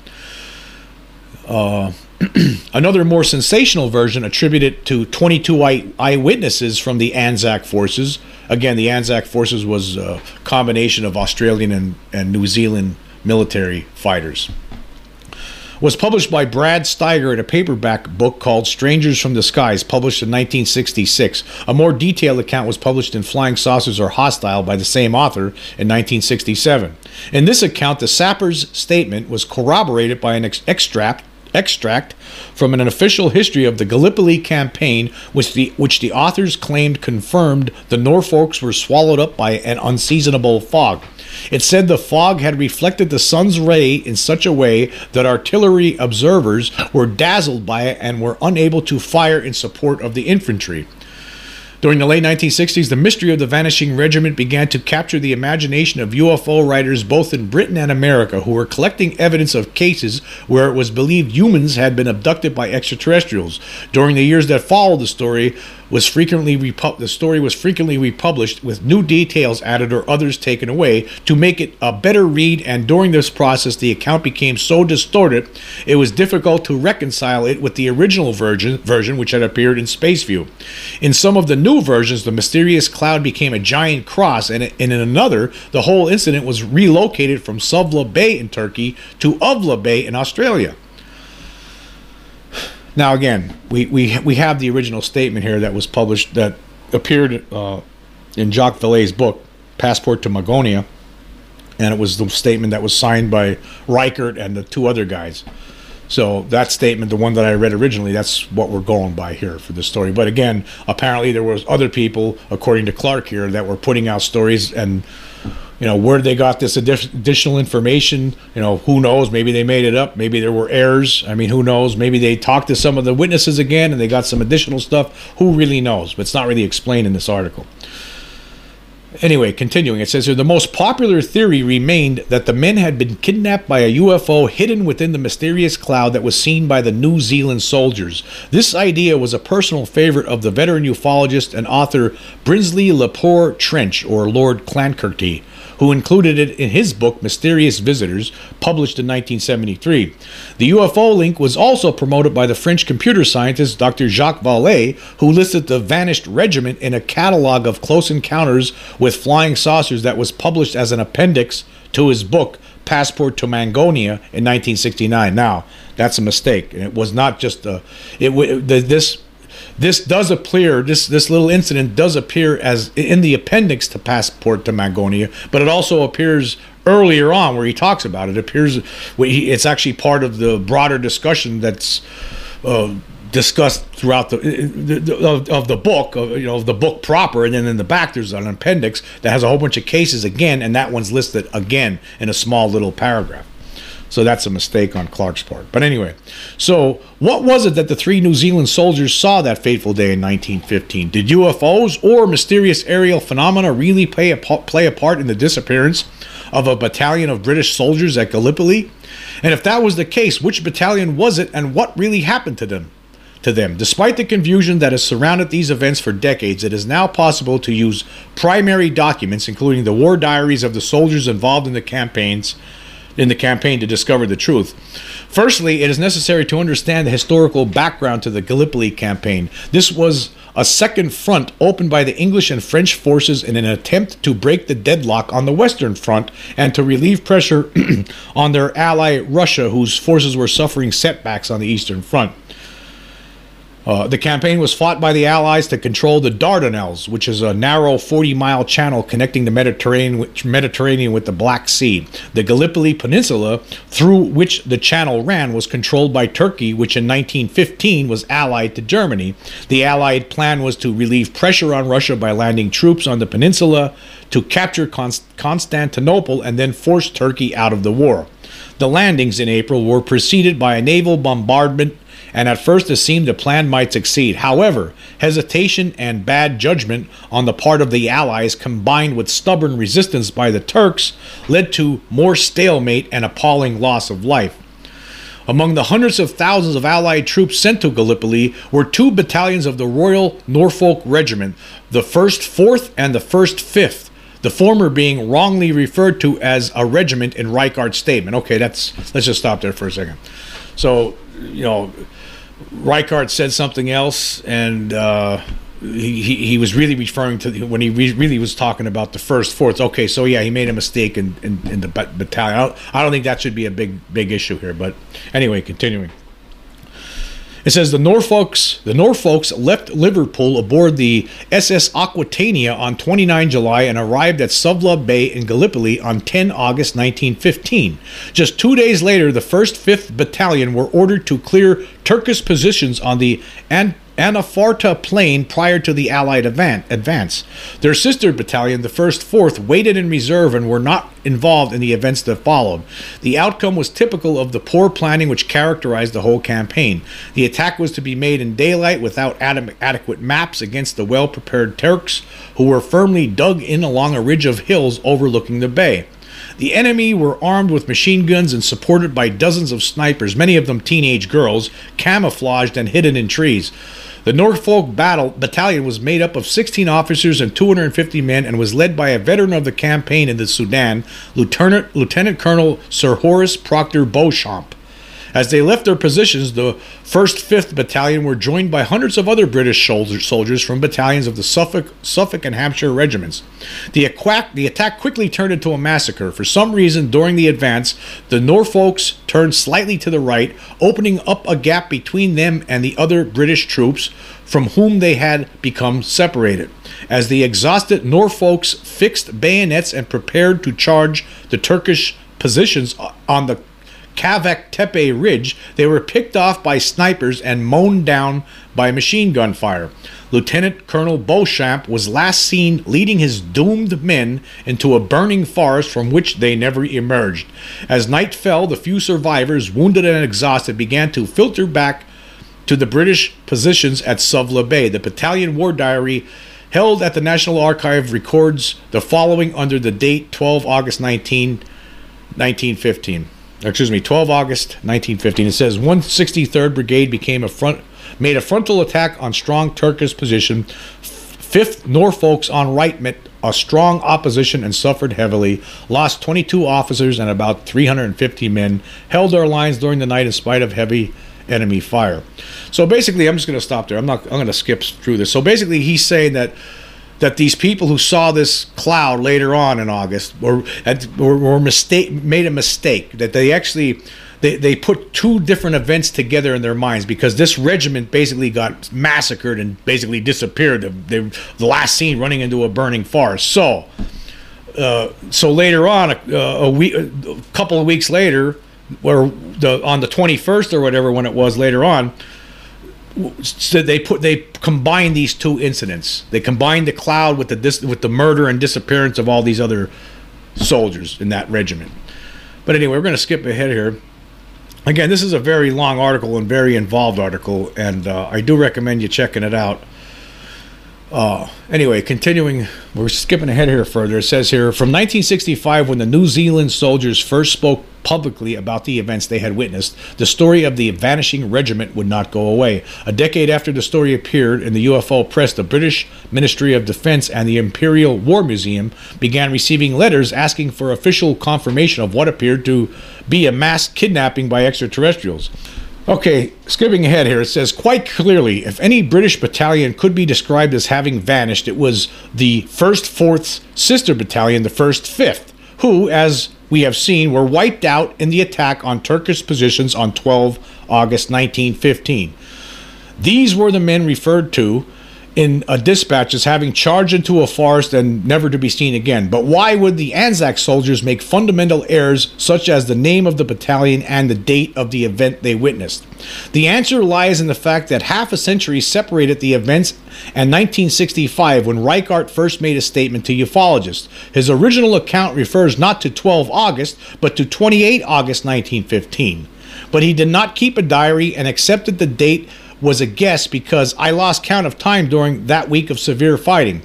S1: Uh, *clears throat* Another more sensational version attributed to 22 eye- eyewitnesses from the Anzac forces. Again, the Anzac forces was a combination of Australian and, and New Zealand military fighters. Was published by Brad Steiger in a paperback book called Strangers from the Skies, published in 1966. A more detailed account was published in Flying Saucers Are Hostile by the same author in 1967. In this account, the sapper's statement was corroborated by an ex- extract extract from an official history of the Gallipoli campaign, which the, which the authors claimed confirmed the Norfolks were swallowed up by an unseasonable fog. It said the fog had reflected the sun's ray in such a way that artillery observers were dazzled by it and were unable to fire in support of the infantry. During the late 1960s, the mystery of the vanishing regiment began to capture the imagination of UFO writers both in Britain and America who were collecting evidence of cases where it was believed humans had been abducted by extraterrestrials. During the years that followed the story, was frequently repu- the story was frequently republished with new details added or others taken away to make it a better read and during this process the account became so distorted it was difficult to reconcile it with the original version version which had appeared in Spaceview. In some of the new versions the mysterious cloud became a giant cross and, in another the whole incident was relocated from Suvla Bay in Turkey to Uvla Bay in Australia. Now, again, we, we, we have the original statement here that was published, that appeared uh, in Jacques Vallée's book, Passport to Magonia. And it was the statement that was signed by Reichardt and the two other guys. So that statement, the one that I read originally, that's what we're going by here for this story. But again, apparently there was other people, according to Clarke here, that were putting out stories and you know where they got this additional information you know who knows? Maybe they made it up. Maybe there were errors. I mean who knows? Maybe they talked to some of the witnesses again and they got some additional stuff. Who really knows? But it's not really explained in this article. Anyway, continuing, it says here the most popular theory remained that the men had been kidnapped by a UFO hidden within the mysterious cloud that was seen by the New Zealand soldiers. This idea was a personal favorite of the veteran ufologist and author Brinsley Le Poer Trench, or Lord Clancarty who included it in his book Mysterious Visitors, published in 1973. The UFO link was also promoted by the French computer scientist Dr. Jacques Vallée, who listed the vanished regiment in a catalog of close encounters with flying saucers that was published as an appendix to his book Passport to Magonia in 1969. Now, that's a mistake. It was not just a. It this this does appear this this little incident does appear as in the appendix to passport to magonia but it also appears earlier on where he talks about it, it appears it's actually part of the broader discussion that's uh, discussed throughout the, the, the of, of, the book of you know of the book proper and then in the back there's an appendix that has a whole bunch of cases again and that one's listed again in a small little paragraph so that's a mistake on Clarke's part. But anyway, so what was it that the three New Zealand soldiers saw that fateful day in 1915? Did UFOs or mysterious aerial phenomena really play a, play a part in the disappearance of a battalion of British soldiers at Gallipoli? And if that was the case, which battalion was it and what really happened to them? To them. Despite the confusion that has surrounded these events for decades, it is now possible to use primary documents, including the war diaries of the soldiers involved in the campaigns, in the campaign to discover the truth. Firstly, it is necessary to understand the historical background to the Gallipoli campaign. This was a second front opened by the English and French forces in an attempt to break the deadlock on the Western Front and to relieve pressure *clears throat* on their ally Russia, whose forces were suffering setbacks on the Eastern Front. Uh, the campaign was fought by the Allies to control the Dardanelles, which is a narrow 40 mile channel connecting the Mediterranean, Mediterranean with the Black Sea. The Gallipoli Peninsula, through which the channel ran, was controlled by Turkey, which in 1915 was allied to Germany. The Allied plan was to relieve pressure on Russia by landing troops on the peninsula to capture Const- Constantinople and then force Turkey out of the war. The landings in April were preceded by a naval bombardment and at first it seemed the plan might succeed. However, hesitation and bad judgment on the part of the Allies combined with stubborn resistance by the Turks led to more stalemate and appalling loss of life. Among the hundreds of thousands of Allied troops sent to Gallipoli were two battalions of the Royal Norfolk Regiment, the 1st 4th and the 1st 5th, the former being wrongly referred to as a regiment in Reichardt's statement. Okay, that's let's just stop there for a second. So, you know, Reichardt said something else, and uh, he, he, he was really referring to when he re- really was talking about the first fourth. Okay, so yeah, he made a mistake in, in, in the battalion. I don't, I don't think that should be a big big issue here, but anyway, continuing. It says the Norfolks the Norfolks left Liverpool aboard the SS Aquitania on 29 July and arrived at Suvla Bay in Gallipoli on 10 August 1915. Just two days later, the 1st 5th Battalion were ordered to clear Turkish positions on the Ant- Anafarta Plain prior to the Allied advance. Their sister battalion, the 1st 4th, waited in reserve and were not involved in the events that followed. The outcome was typical of the poor planning which characterized the whole campaign. The attack was to be made in daylight without ad- adequate maps against the well prepared Turks, who were firmly dug in along a ridge of hills overlooking the bay. The enemy were armed with machine guns and supported by dozens of snipers, many of them teenage girls, camouflaged and hidden in trees. The Norfolk Battle Battalion was made up of 16 officers and 250 men and was led by a veteran of the campaign in the Sudan, Lieutenant, Lieutenant Colonel Sir Horace Proctor Beauchamp. As they left their positions, the 1st 5th Battalion were joined by hundreds of other British soldiers from battalions of the Suffolk, Suffolk and Hampshire regiments. The, aquac, the attack quickly turned into a massacre. For some reason, during the advance, the Norfolks turned slightly to the right, opening up a gap between them and the other British troops from whom they had become separated. As the exhausted Norfolks fixed bayonets and prepared to charge the Turkish positions uh, on the Kavak Tepe Ridge, they were picked off by snipers and mown down by machine gun fire. Lieutenant Colonel Beauchamp was last seen leading his doomed men into a burning forest from which they never emerged. As night fell, the few survivors, wounded and exhausted, began to filter back to the British positions at Suvla Bay. The battalion war diary held at the National Archive records the following under the date 12 August 19, 1915 excuse me, 12 August 1915. It says 163rd Brigade became a front, made a frontal attack on strong Turkish position. 5th Norfolk's on right met a strong opposition and suffered heavily. Lost 22 officers and about 350 men. Held our lines during the night in spite of heavy enemy fire. So basically, I'm just going to stop there. I'm not. I'm going to skip through this. So basically, he's saying that that these people who saw this cloud later on in August were were, were mistake made a mistake that they actually they, they put two different events together in their minds because this regiment basically got massacred and basically disappeared. They, the last seen running into a burning forest. So, uh, so later on, a, a, week, a couple of weeks later, or the on the twenty first or whatever when it was later on, so they put they combined these two incidents. They combined the cloud with the dis, with the murder and disappearance of all these other soldiers in that regiment. But anyway, we're going to skip ahead here. Again, this is a very long article and very involved article, and uh, I do recommend you checking it out. Uh, anyway, continuing, we're skipping ahead here further. It says here from 1965, when the New Zealand soldiers first spoke publicly about the events they had witnessed, the story of the vanishing regiment would not go away. A decade after the story appeared in the UFO press, the British Ministry of Defense and the Imperial War Museum began receiving letters asking for official confirmation of what appeared to be a mass kidnapping by extraterrestrials. Okay, skipping ahead here, it says quite clearly if any British battalion could be described as having vanished, it was the 1st 4th sister battalion, the 1st 5th, who, as we have seen, were wiped out in the attack on Turkish positions on 12 August 1915. These were the men referred to in a dispatch as having charged into a forest and never to be seen again. But why would the Anzac soldiers make fundamental errors such as the name of the battalion and the date of the event they witnessed? The answer lies in the fact that half a century separated the events and 1965 when Reichardt first made a statement to ufologists. His original account refers not to 12 August, but to 28 August 1915. But he did not keep a diary and accepted the date was a guess because I lost count of time during that week of severe fighting.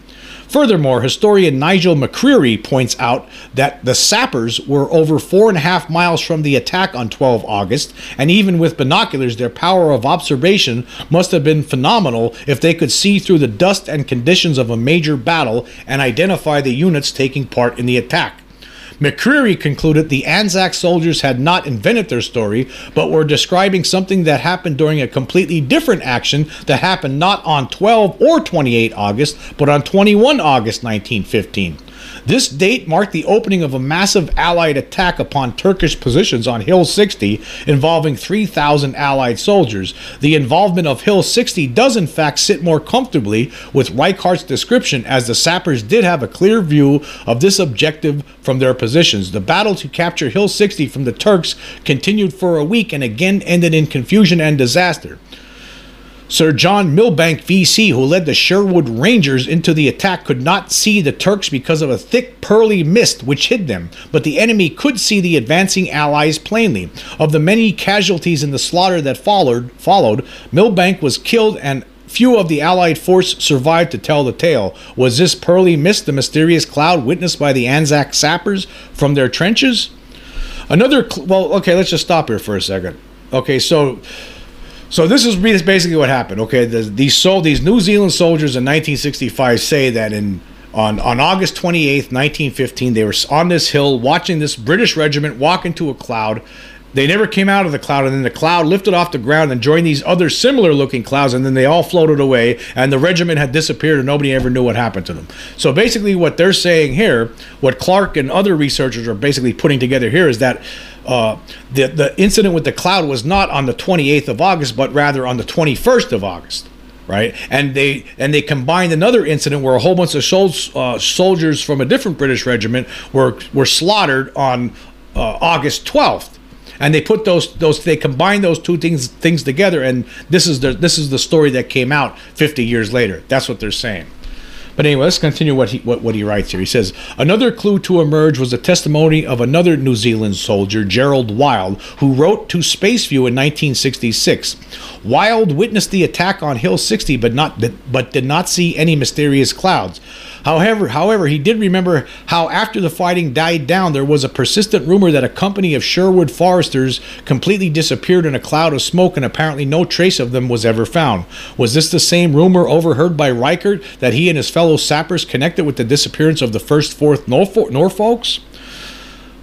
S1: Furthermore, historian Nigel McCrery points out that the sappers were over four and a half miles from the attack on 12 August, and even with binoculars, their power of observation must have been phenomenal if they could see through the dust and conditions of a major battle and identify the units taking part in the attack. McCrery concluded the Anzac soldiers had not invented their story, but were describing something that happened during a completely different action that happened not on 12 or 28 August, but on 21 August 1915. This date marked the opening of a massive Allied attack upon Turkish positions on Hill 60 involving 3,000 Allied soldiers. The involvement of Hill 60 does, in fact, sit more comfortably with Reichardt's description, as the sappers did have a clear view of this objective from their positions. The battle to capture Hill 60 from the Turks continued for a week and again ended in confusion and disaster. Sir John Milbanke, VC, who led the Sherwood Rangers into the attack, could not see the Turks because of a thick, pearly mist which hid them, but the enemy could see the advancing Allies plainly. Of the many casualties in the slaughter that followed, followed Milbanke was killed and Few of the Allied force survived to tell the tale. Was this pearly mist the mysterious cloud witnessed by the Anzac sappers from their trenches? Another, cl- well, okay, let's just stop here for a second. Okay, so so this is basically what happened. Okay, the, these these New Zealand soldiers in 1965 say that in on on August 28th, 1915, they were on this hill watching this British regiment walk into a cloud. They never came out of the cloud, and then the cloud lifted off the ground and joined these other similar looking clouds, and then they all floated away, and the regiment had disappeared, and nobody ever knew what happened to them. So basically, what they're saying here, what Clarke and other researchers are basically putting together here, is that uh, the the incident with the cloud was not on the 28th of August, but rather on the 21st of August, right? And they and they combined another incident where a whole bunch of sol- uh, soldiers from a different British regiment were were slaughtered on uh, August 12th. And they put those those they combine those two things things together, and this is the this is the story that came out 50 years later. That's what they're saying. But anyway, let's continue what he what, what he writes here. He says another clue to emerge was the testimony of another New Zealand soldier, Gerald Wild, who wrote to Spaceview in 1966. Wild witnessed the attack on Hill 60, but not but did not see any mysterious clouds. However, however, he did remember how after the fighting died down, there was a persistent rumor that a company of Sherwood foresters completely disappeared in a cloud of smoke, and apparently no trace of them was ever found. Was this the same rumor overheard by Reichardt that he and his fellow sappers connected with the disappearance of the first, fourth Norfolks?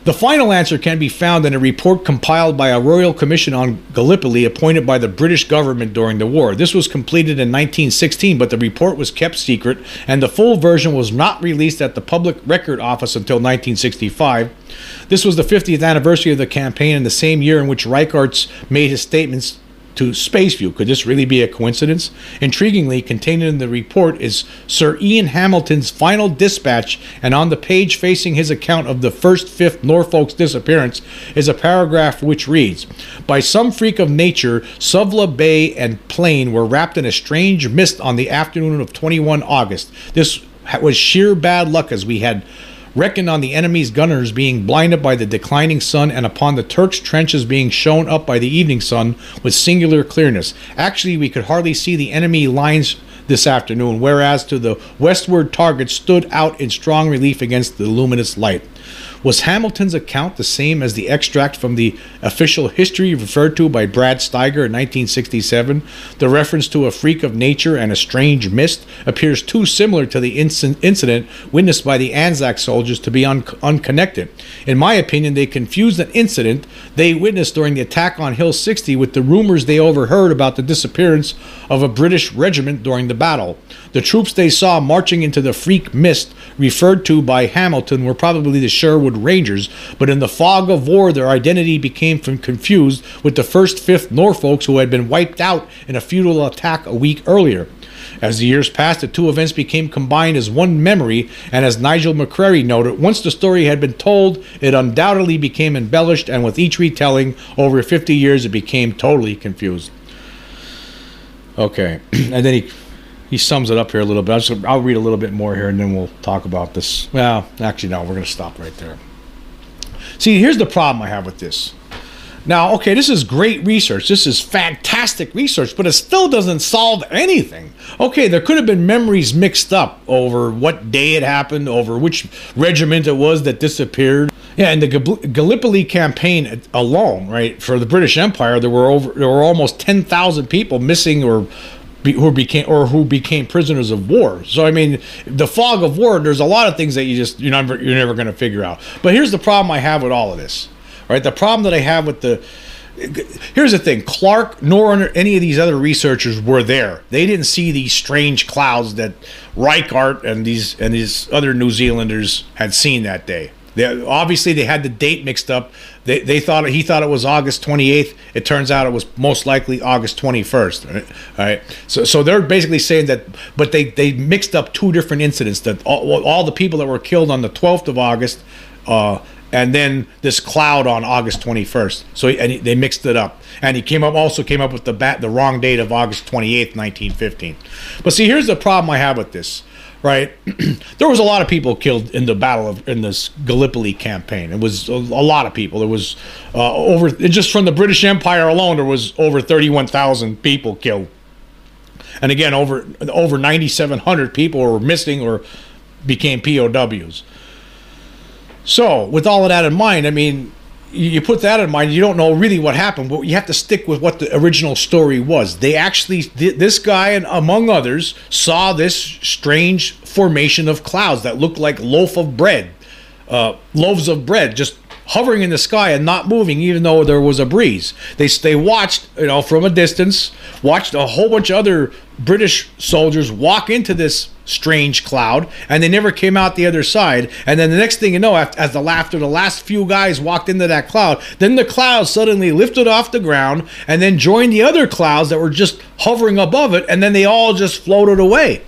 S1: The final answer can be found in a report compiled by a Royal Commission on Gallipoli appointed by the British government during the war. This was completed in 1916, but the report was kept secret, and the full version was not released at the Public Record Office until 1965. This was the 50th anniversary of the campaign and the same year in which Reichardt's made his statements to Spaceview. Could this really be a coincidence? Intriguingly, contained in the report is Sir Ian Hamilton's final dispatch, and on the page facing his account of the 1st 5th Norfolk's disappearance is a paragraph which reads By some freak of nature, Suvla Bay and plain were wrapped in a strange mist on the afternoon of 21 August. This was sheer bad luck as we had reckoned on the enemy's gunners being blinded by the declining sun and upon the Turks' trenches being shown up by the evening sun with singular clearness. Actually, we could hardly see the enemy lines this afternoon, whereas to the westward targets stood out in strong relief against the luminous light. Was Hamilton's account the same as the extract from the official history referred to by Brad Steiger in 1967? The reference to a freak of nature and a strange mist appears too similar to the incident witnessed by the Anzac soldiers to be un- unconnected. In my opinion, they confused an incident they witnessed during the attack on Hill 60 with the rumors they overheard about the disappearance of a British regiment during the battle. The troops they saw marching into the freak mist referred to by Hamilton were probably the Sherwood Rangers, but in the fog of war, their identity became confused with the 1st 5th Norfolks who had been wiped out in a futile attack a week earlier. As the years passed, the two events became combined as one memory, and as Nigel McCrery noted, once the story had been told, it undoubtedly became embellished, and with each retelling over 50 years, it became totally confused. Okay, *clears throat* and then he he sums it up here a little bit. I'll, just, I'll read a little bit more here, and then we'll talk about this. Well, actually, no, we're going to stop right there. See, here's the problem I have with this. Now, okay, this is great research. This is fantastic research, but it still doesn't solve anything. Okay, there could have been memories mixed up over what day it happened, over which regiment it was that disappeared. Yeah, in the Gallipoli campaign alone, right, for the British Empire, there were over there were almost 10,000 people missing or be, who became or who became prisoners of war. So I mean, the fog of war. There's a lot of things that you just you're never you're never going to figure out. But here's the problem I have with all of this. Right, the problem that I have with the here's the thing clarke nor any of these other researchers were there they didn't see these strange clouds that reichardt and these and these other new zealanders had seen that day they, obviously they had the date mixed up they, they thought he thought it was august 28th it turns out it was most likely august 21st right, all right. so so they're basically saying that but they they mixed up two different incidents that all, all the people that were killed on the 12th of august uh, and then this cloud on August 21st. So and he, they mixed it up, and he came up also came up with the bat, the wrong date of August 28th, 1915. But see, here's the problem I have with this. Right, *clears throat* there was a lot of people killed in the battle of in this Gallipoli campaign. It was a, a lot of people. There was uh, over just from the British Empire alone, there was over 31,000 people killed, and again over over 9,700 people were missing or became POWs. So, with all of that in mind, I mean, you put that in mind, you don't know really what happened, but you have to stick with what the original story was. They actually, this guy and among others, saw this strange formation of clouds that looked like loaf of bread, uh, loaves of bread, just hovering in the sky and not moving, even though there was a breeze. They they watched, you know, from a distance, watched a whole bunch of other British soldiers walk into this strange cloud, and they never came out the other side. And then the next thing you know, as the after the last few guys walked into that cloud, then the cloud suddenly lifted off the ground and then joined the other clouds that were just hovering above it, and then they all just floated away.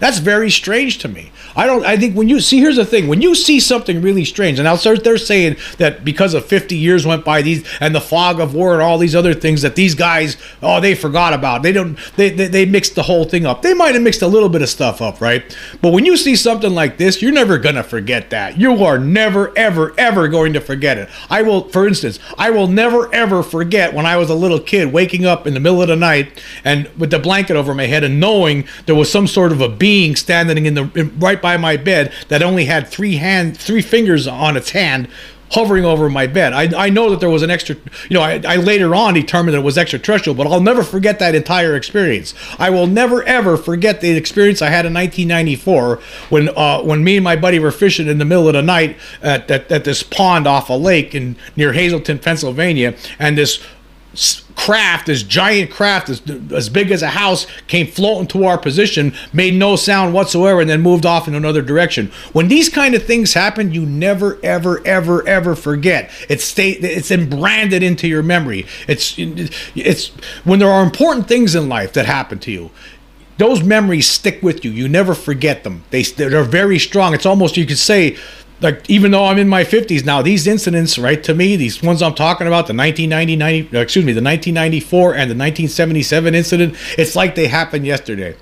S1: That's very strange to me. I don't. I think when you see, here's the thing: when you see something really strange, and now they're saying that because of 50 years went by, these and the fog of war and all these other things that these guys, oh, they forgot about. They don't. They they, they mixed the whole thing up. They might have mixed a little bit of stuff up, right? But when you see something like this, you're never gonna forget that. You are never, ever, ever going to forget it. I will, for instance, I will never ever forget when I was a little kid waking up in the middle of the night and with the blanket over my head and knowing there was some sort of a being standing in the right by my bed that only had three hand, three fingers on its hand hovering over my bed. I, I know that there was an extra, you know, I, I, later on determined that it was extraterrestrial, but I'll never forget that entire experience. I will never ever forget the experience I had in 1994 when uh, when me and my buddy were fishing in the middle of the night at, at, at this pond off a lake in near Hazleton, Pennsylvania, and this craft, this giant craft, as, as big as a house, came floating to our position, made no sound whatsoever, and then moved off in another direction. When these kind of things happen, you never, ever, ever, ever forget. It's stay, it's branded into your memory. It's it's when there are important things in life that happen to you those memories stick with you. You never forget them. They they're very strong. It's almost you could say like even though I'm in my 50s now, these incidents, right to me, these ones I'm talking about, the 1990, 90, uh, excuse me, the 1994 and the 1977 incident, it's like they happened yesterday.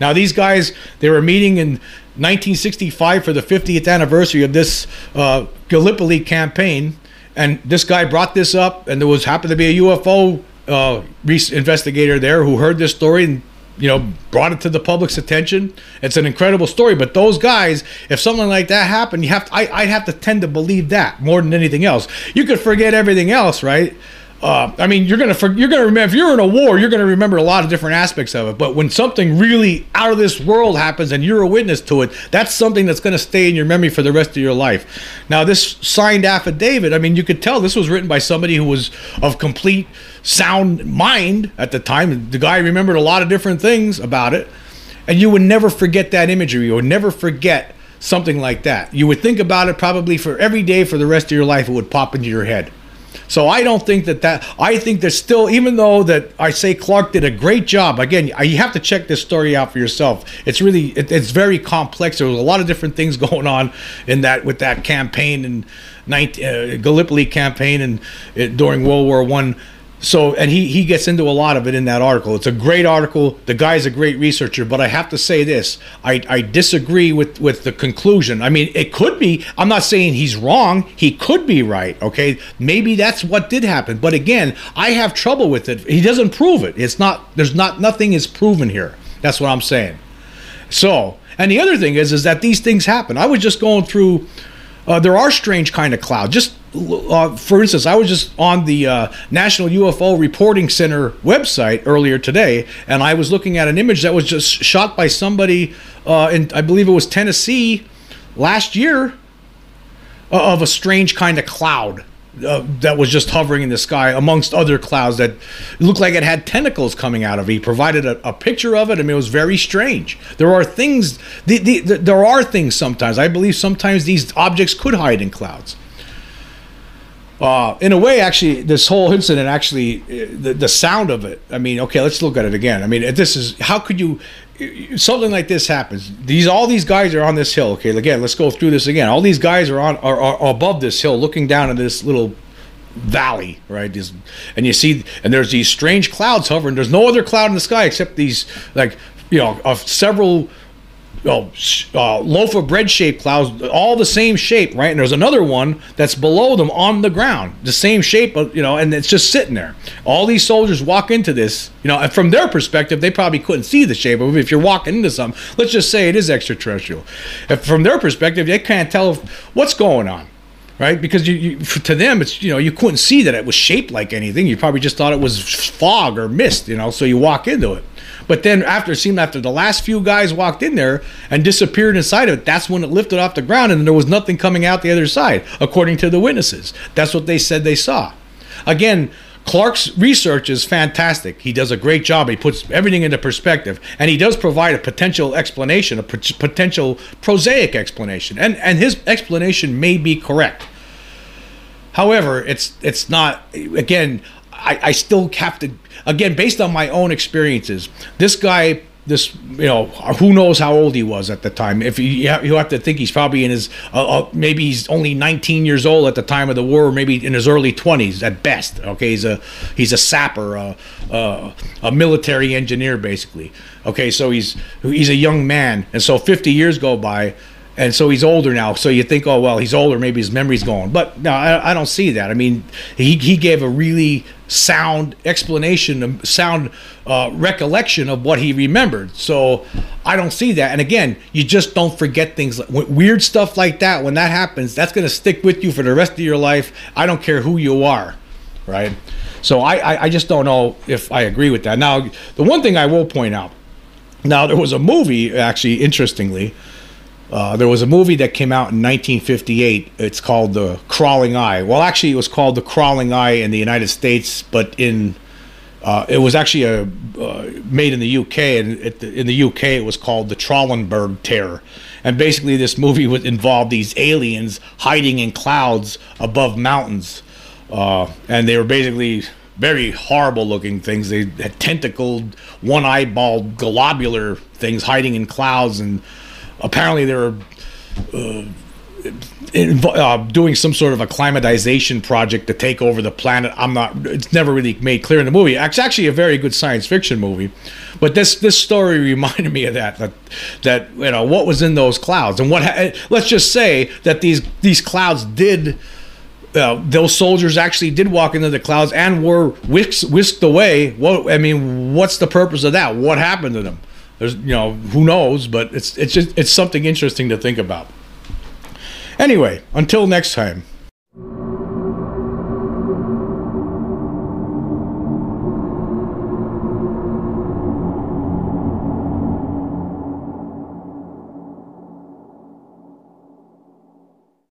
S1: Now these guys, they were meeting in 1965 for the 50th anniversary of this uh, Gallipoli campaign, and this guy brought this up, and there was happened to be a UFO uh, investigator there who heard this story and you know, brought it to the public's attention. It's an incredible story. But those guys, if something like that happened, you have to, I, I'd have to tend to believe that more than anything else. You could forget everything else, right? Uh, I mean, you're gonna you're gonna remember if you're in a war, you're gonna remember a lot of different aspects of it. But when something really out of this world happens and you're a witness to it, that's something that's gonna stay in your memory for the rest of your life. Now, this signed affidavit, I mean, you could tell this was written by somebody who was of complete sound mind at the time. The guy remembered a lot of different things about it, and you would never forget that imagery. You would never forget something like that. You would think about it probably for every day for the rest of your life. It would pop into your head. So I don't think that that I think there's still even though that I say Clarke did a great job. Again, you have to check this story out for yourself. It's really it, it's very complex. There was a lot of different things *laughs* going on in that with that campaign and uh, Gallipoli campaign and uh, during World War One so and he he gets into a lot of it in that article. It's a great article. The guy's a great researcher but i have to say this. I i disagree with with the conclusion. I mean it could be i'm not saying he's wrong. He could be right okay? Maybe that's what did happen. But again i have trouble with it. He doesn't prove it. It's not there's not nothing is proven here. That's what i'm saying. So and the other thing is is that these things happen. I was just going through uh, there are strange kind of clouds. Just uh, for instance, I was just on the uh, National UFO Reporting Center website earlier today, and I was looking at an image that was just shot by somebody uh, in, I believe it was Tennessee, last year, of a strange kind of cloud. uh, that was just hovering in the sky amongst other clouds that looked like it had tentacles coming out of it. He provided a, a picture of it. I mean, it was very strange. There are things, the, the, the, there are things sometimes. I believe sometimes these objects could hide in clouds. Uh, in a way, actually, this whole incident, actually, uh, the, the sound of it. I mean, okay, let's look at it again. I mean, this is how could you something like this happens. These all these guys are on this hill. Okay, again, let's go through this again. All these guys are on are, are above this hill, looking down at this little valley, right? This, and you see, and there's these strange clouds hovering. There's no other cloud in the sky except these, like you know, of several oh, uh, loaf of bread shaped clouds, all the same shape, right? And there's another one that's below them on the ground, the same shape, you know, and it's just sitting there. All these soldiers walk into this, you know, and from their perspective, they probably couldn't see the shape of it. If you're walking into something, let's just say it is extraterrestrial. If from their perspective, they can't tell what's going on right? Because you, you, to them, it's you know you couldn't see that it was shaped like anything. You probably just thought it was fog or mist, you know. So you walk into it. But then after it seemed after the last few guys walked in there and disappeared inside of it, that's when it lifted off the ground and there was nothing coming out the other side, according to the witnesses. That's what they said they saw. Again, Clarke's research is fantastic. He does a great job. He puts everything into perspective, and he does provide a potential explanation, a potential prosaic explanation, and and his explanation may be correct. However, it's it's not. Again, I, I still have to again based on my own experiences. This guy this you know who knows how old he was at the time if you, you have to think he's probably in his uh, uh, maybe he's only 19 years old at the time of the war maybe in his early 20s at best okay he's a he's a sapper uh, uh, a military engineer basically okay so he's he's a young man and so 50 years go by and so he's older now. So you think, oh well, he's older, maybe his memory's gone But no, I, I don't see that. I mean, he he gave a really sound explanation, sound uh, recollection of what he remembered. So I don't see that. And again, you just don't forget things like weird stuff like that. When that happens, that's going to stick with you for the rest of your life. I don't care who you are, right? So I, I, I just don't know if I agree with that. Now, the one thing I will point out. Now there was a movie actually, interestingly uh, there was a movie that came out in 1958. It's called The Crawling Eye. Well, actually, it was called The Crawling Eye in the United States, but in uh, it was actually a uh, made in the UK, and in the UK it was called the Trollenberg Terror. And basically, this movie would involve these aliens hiding in clouds above mountains, uh, and they were basically very horrible looking things. They had tentacled, one eyeball, globular things hiding in clouds and apparently they were uh, uh, doing some sort of acclimatization project to take over the planet. I'm not. It's never really made clear in the movie. It's actually a very good science fiction movie, but this this story *laughs* reminded me of that. That that you know what was in those clouds and what. Ha- let's just say that these these clouds did. Uh, those soldiers actually did walk into the clouds and were whisked, whisked away. What I mean, what's the purpose of that? What happened to them? There's, you know, who knows, but it's it's just it's something interesting to think about. Anyway, until next time.